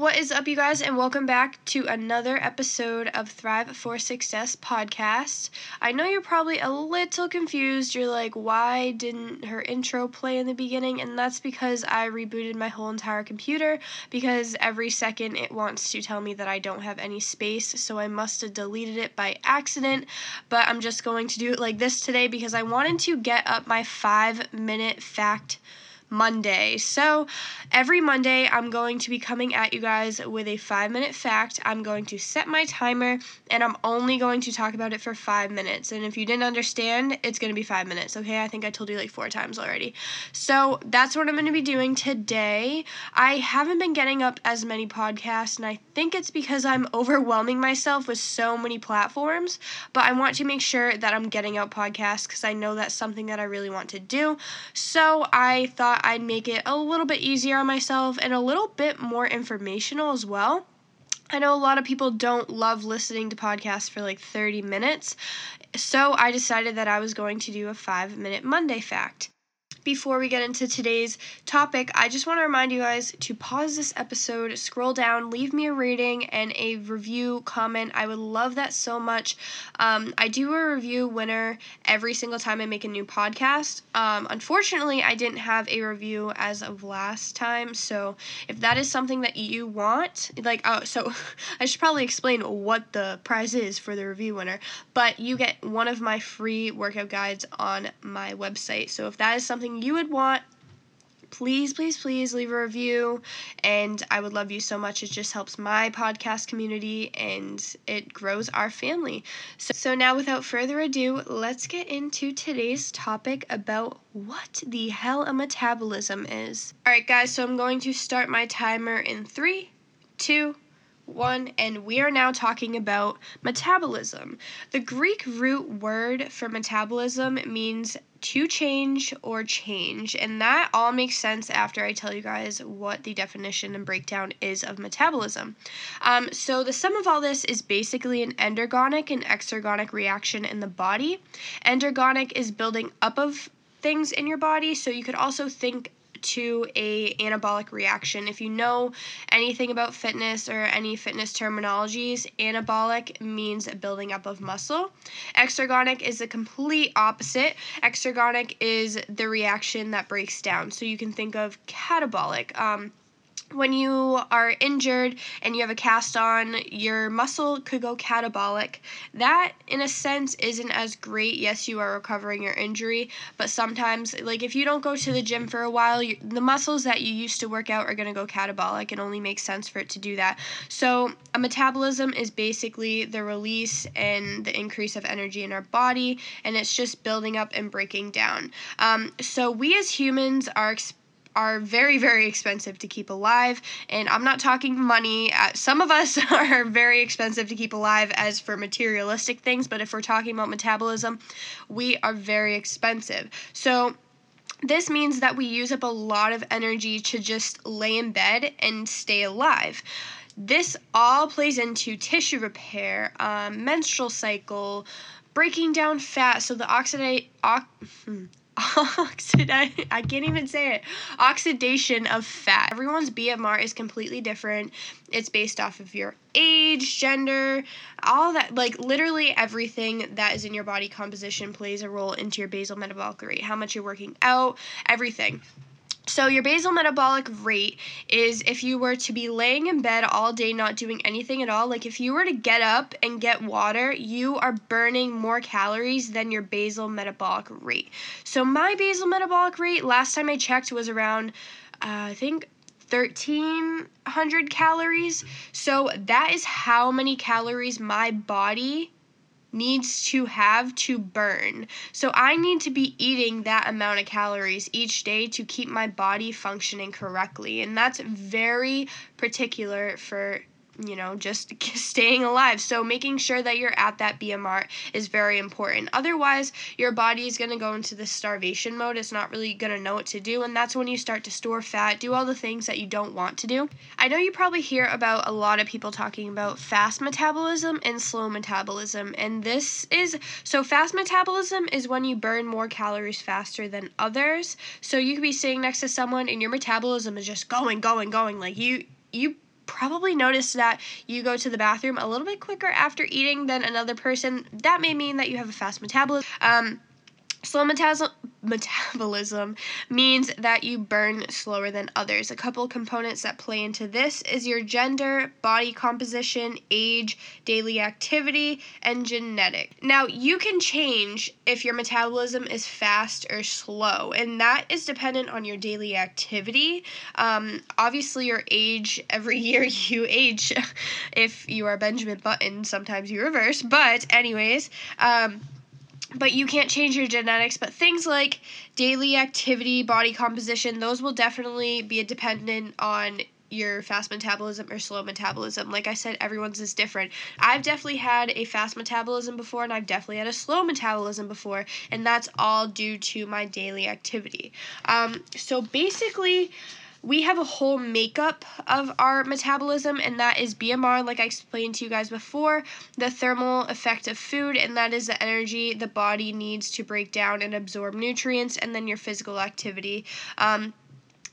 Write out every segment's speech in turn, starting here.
What is up, you guys, and welcome back to another episode of Thrive for Success podcast. I know you're probably a little confused. You're like, why didn't her intro play in the beginning? And that's because I rebooted my whole entire computer because every second it wants to tell me that I don't have any space, so I must have deleted it by accident. But I'm just going to do it like this today because I wanted to get up my five minute fact Monday. So, every Monday, I'm going to be coming at you guys with a five minute fact. I'm going to set my timer and I'm only going to talk about it for five minutes. And if you didn't understand, it's going to be five minutes, okay? I think I told you like four times already. So, that's what I'm going to be doing today. I haven't been getting up as many podcasts, and I think it's because I'm overwhelming myself with so many platforms. But I want to make sure that I'm getting out podcasts because I know that's something that I really want to do. So, I thought I'd make it a little bit easier on myself and a little bit more informational as well. I know a lot of people don't love listening to podcasts for like 30 minutes, so I decided that I was going to do a five minute Monday fact before we get into today's topic, I just want to remind you guys to pause this episode, scroll down, leave me a rating and a review comment. I would love that so much. Um, I do a review winner every single time I make a new podcast. Um, unfortunately, I didn't have a review as of last time, so if that is something that you want, like, oh, so I should probably explain what the prize is for the review winner, but you get one of my free workout guides on my website. So if that is something something you would want, please, please, please leave a review. And I would love you so much. It just helps my podcast community and it grows our family. So, so now, without further ado, let's get into today's topic about what the hell a metabolism is. All right, guys, so I'm going to start my timer in three, two, one, and we are now talking about metabolism. The Greek root word for metabolism means to change or change, and that all makes sense after I tell you guys what the definition and breakdown is of metabolism. Um, so, the sum of all this is basically an endergonic and exergonic reaction in the body. Endergonic is building up of things in your body, so you could also think to a anabolic reaction. If you know anything about fitness or any fitness terminologies, anabolic means building up of muscle. Exergonic is the complete opposite. Exergonic is the reaction that breaks down. So you can think of catabolic. Um, when you are injured and you have a cast on, your muscle could go catabolic. That, in a sense, isn't as great. Yes, you are recovering your injury, but sometimes, like if you don't go to the gym for a while, you, the muscles that you used to work out are going to go catabolic. It only makes sense for it to do that. So, a metabolism is basically the release and the increase of energy in our body, and it's just building up and breaking down. Um, so, we as humans are are very very expensive to keep alive. And i'm not talking money. Uh, some of us are very expensive to keep alive as for materialistic things but if we're talking about metabolism we are very expensive. So this means that we use up a lot of energy to just lay in bed and stay alive. This all plays into tissue repair um, menstrual cycle breaking down fat. So the oxidate hmm, oxidate I can't even say it. Oxidation of fat. Everyone's BMR is completely different. It's based off of your age, gender, all that like literally everything that is in your body composition plays a role into your basal metabolic rate. How much you're working out, everything. So, your basal metabolic rate is if you were to be laying in bed all day not doing anything at all, like if you were to get up and get water, you are burning more calories than your basal metabolic rate. So, my basal metabolic rate last time I checked was around, uh, I think, 1300 calories. So, that is how many calories my body needs to have to burn. So I need to be eating that amount of calories each day to keep my body functioning correctly. And that's very particular for you know, just staying alive. So making sure that you're at that BMR is very important. Otherwise, your body is going to go into this starvation mode. It's not really going to know what to do, and that's when you start to store fat, do all the things that you don't want to do. I know you probably hear about a lot of people talking about fast metabolism and slow metabolism, and this is so fast metabolism is when you burn more calories faster than others. So you could be sitting next to someone and your metabolism is just going, going, going like you you probably noticed that you go to the bathroom a little bit quicker after eating than another person. That may mean that you have a fast metabolism. Um, Slow metabolism, metabolism means that you burn slower than others. A couple components that play into this is your gender, body composition, age, daily activity, and genetic. Now, you can change if your metabolism is fast or slow, and that is dependent on your daily activity. Um, obviously, your age, every year you age. if you are Benjamin Button, sometimes you reverse. But, anyways, um, but you can't change your genetics. But things like daily activity, body composition, those will definitely be dependent on your fast metabolism or slow metabolism. Like I said, everyone's is different. I've definitely had a fast metabolism before, and I've definitely had a slow metabolism before, and that's all due to my daily activity. Um, so basically, we have a whole makeup of our metabolism, and that is BMR, like I explained to you guys before, the thermal effect of food, and that is the energy the body needs to break down and absorb nutrients, and then your physical activity. Um,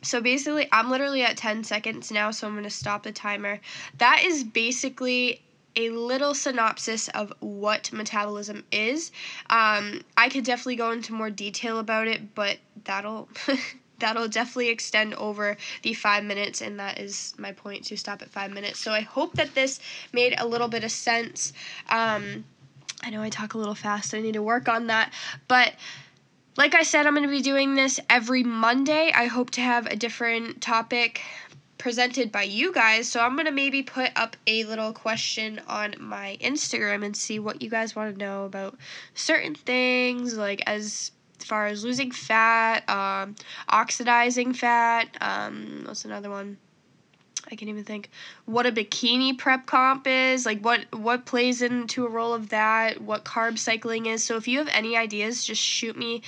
so basically, I'm literally at 10 seconds now, so I'm going to stop the timer. That is basically a little synopsis of what metabolism is. Um, I could definitely go into more detail about it, but that'll that'll definitely extend over the five minutes, and that is my point to stop at five minutes. So I hope that this made a little bit of sense. Um, I know I talk a little fast, I need to work on that, but. Like I said, I'm going to be doing this every Monday. I hope to have a different topic presented by you guys. So I'm going to maybe put up a little question on my Instagram and see what you guys want to know about certain things, like as far as losing fat, um, oxidizing fat. Um, what's another one? I can't even think what a bikini prep comp is, like what what plays into a role of that, what carb cycling is. So if you have any ideas, just shoot me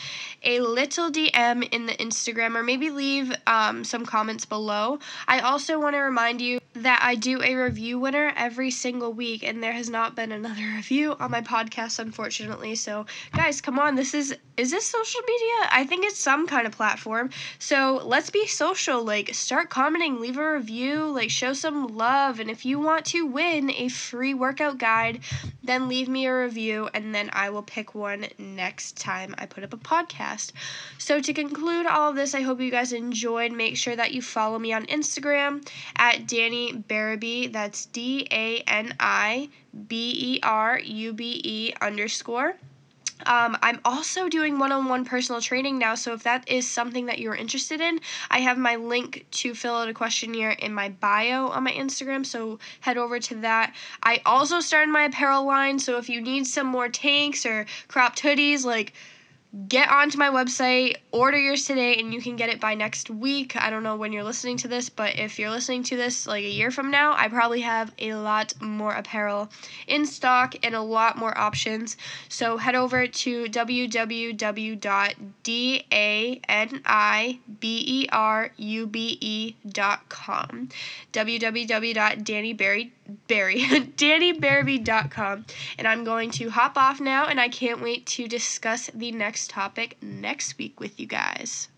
a little DM in the Instagram or maybe leave um, some comments below. I also want to remind you that I do a review winner every single week, and there has not been another review on my podcast, unfortunately. So guys, come on, this is is this social media? I think it's some kind of platform. So let's be social. Like start commenting, leave a review like show some love. And if you want to win a free workout guide, then leave me a review and then I will pick one next time I put up a podcast. So to conclude all of this, I hope you guys enjoyed. Make sure that you follow me on Instagram at Dani Berube. That's D A N I B E R U B E underscore. Um, I'm also doing one on one personal training now, so if that is something that you're interested in, I have my link to fill out a questionnaire in my bio on my Instagram, so head over to that. I also started my apparel line, so if you need some more tanks or cropped hoodies, like get onto my website, order yours today, and you can get it by next week. I don't know when you're listening to this, but if you're listening to this like a year from now, I probably have a lot more apparel in stock and a lot more options. So head over to www.daniberube.com. www.daniberry.com Barry, DaniBerube.com. And I'm going to hop off now, and I can't wait to discuss the next topic next week with you guys.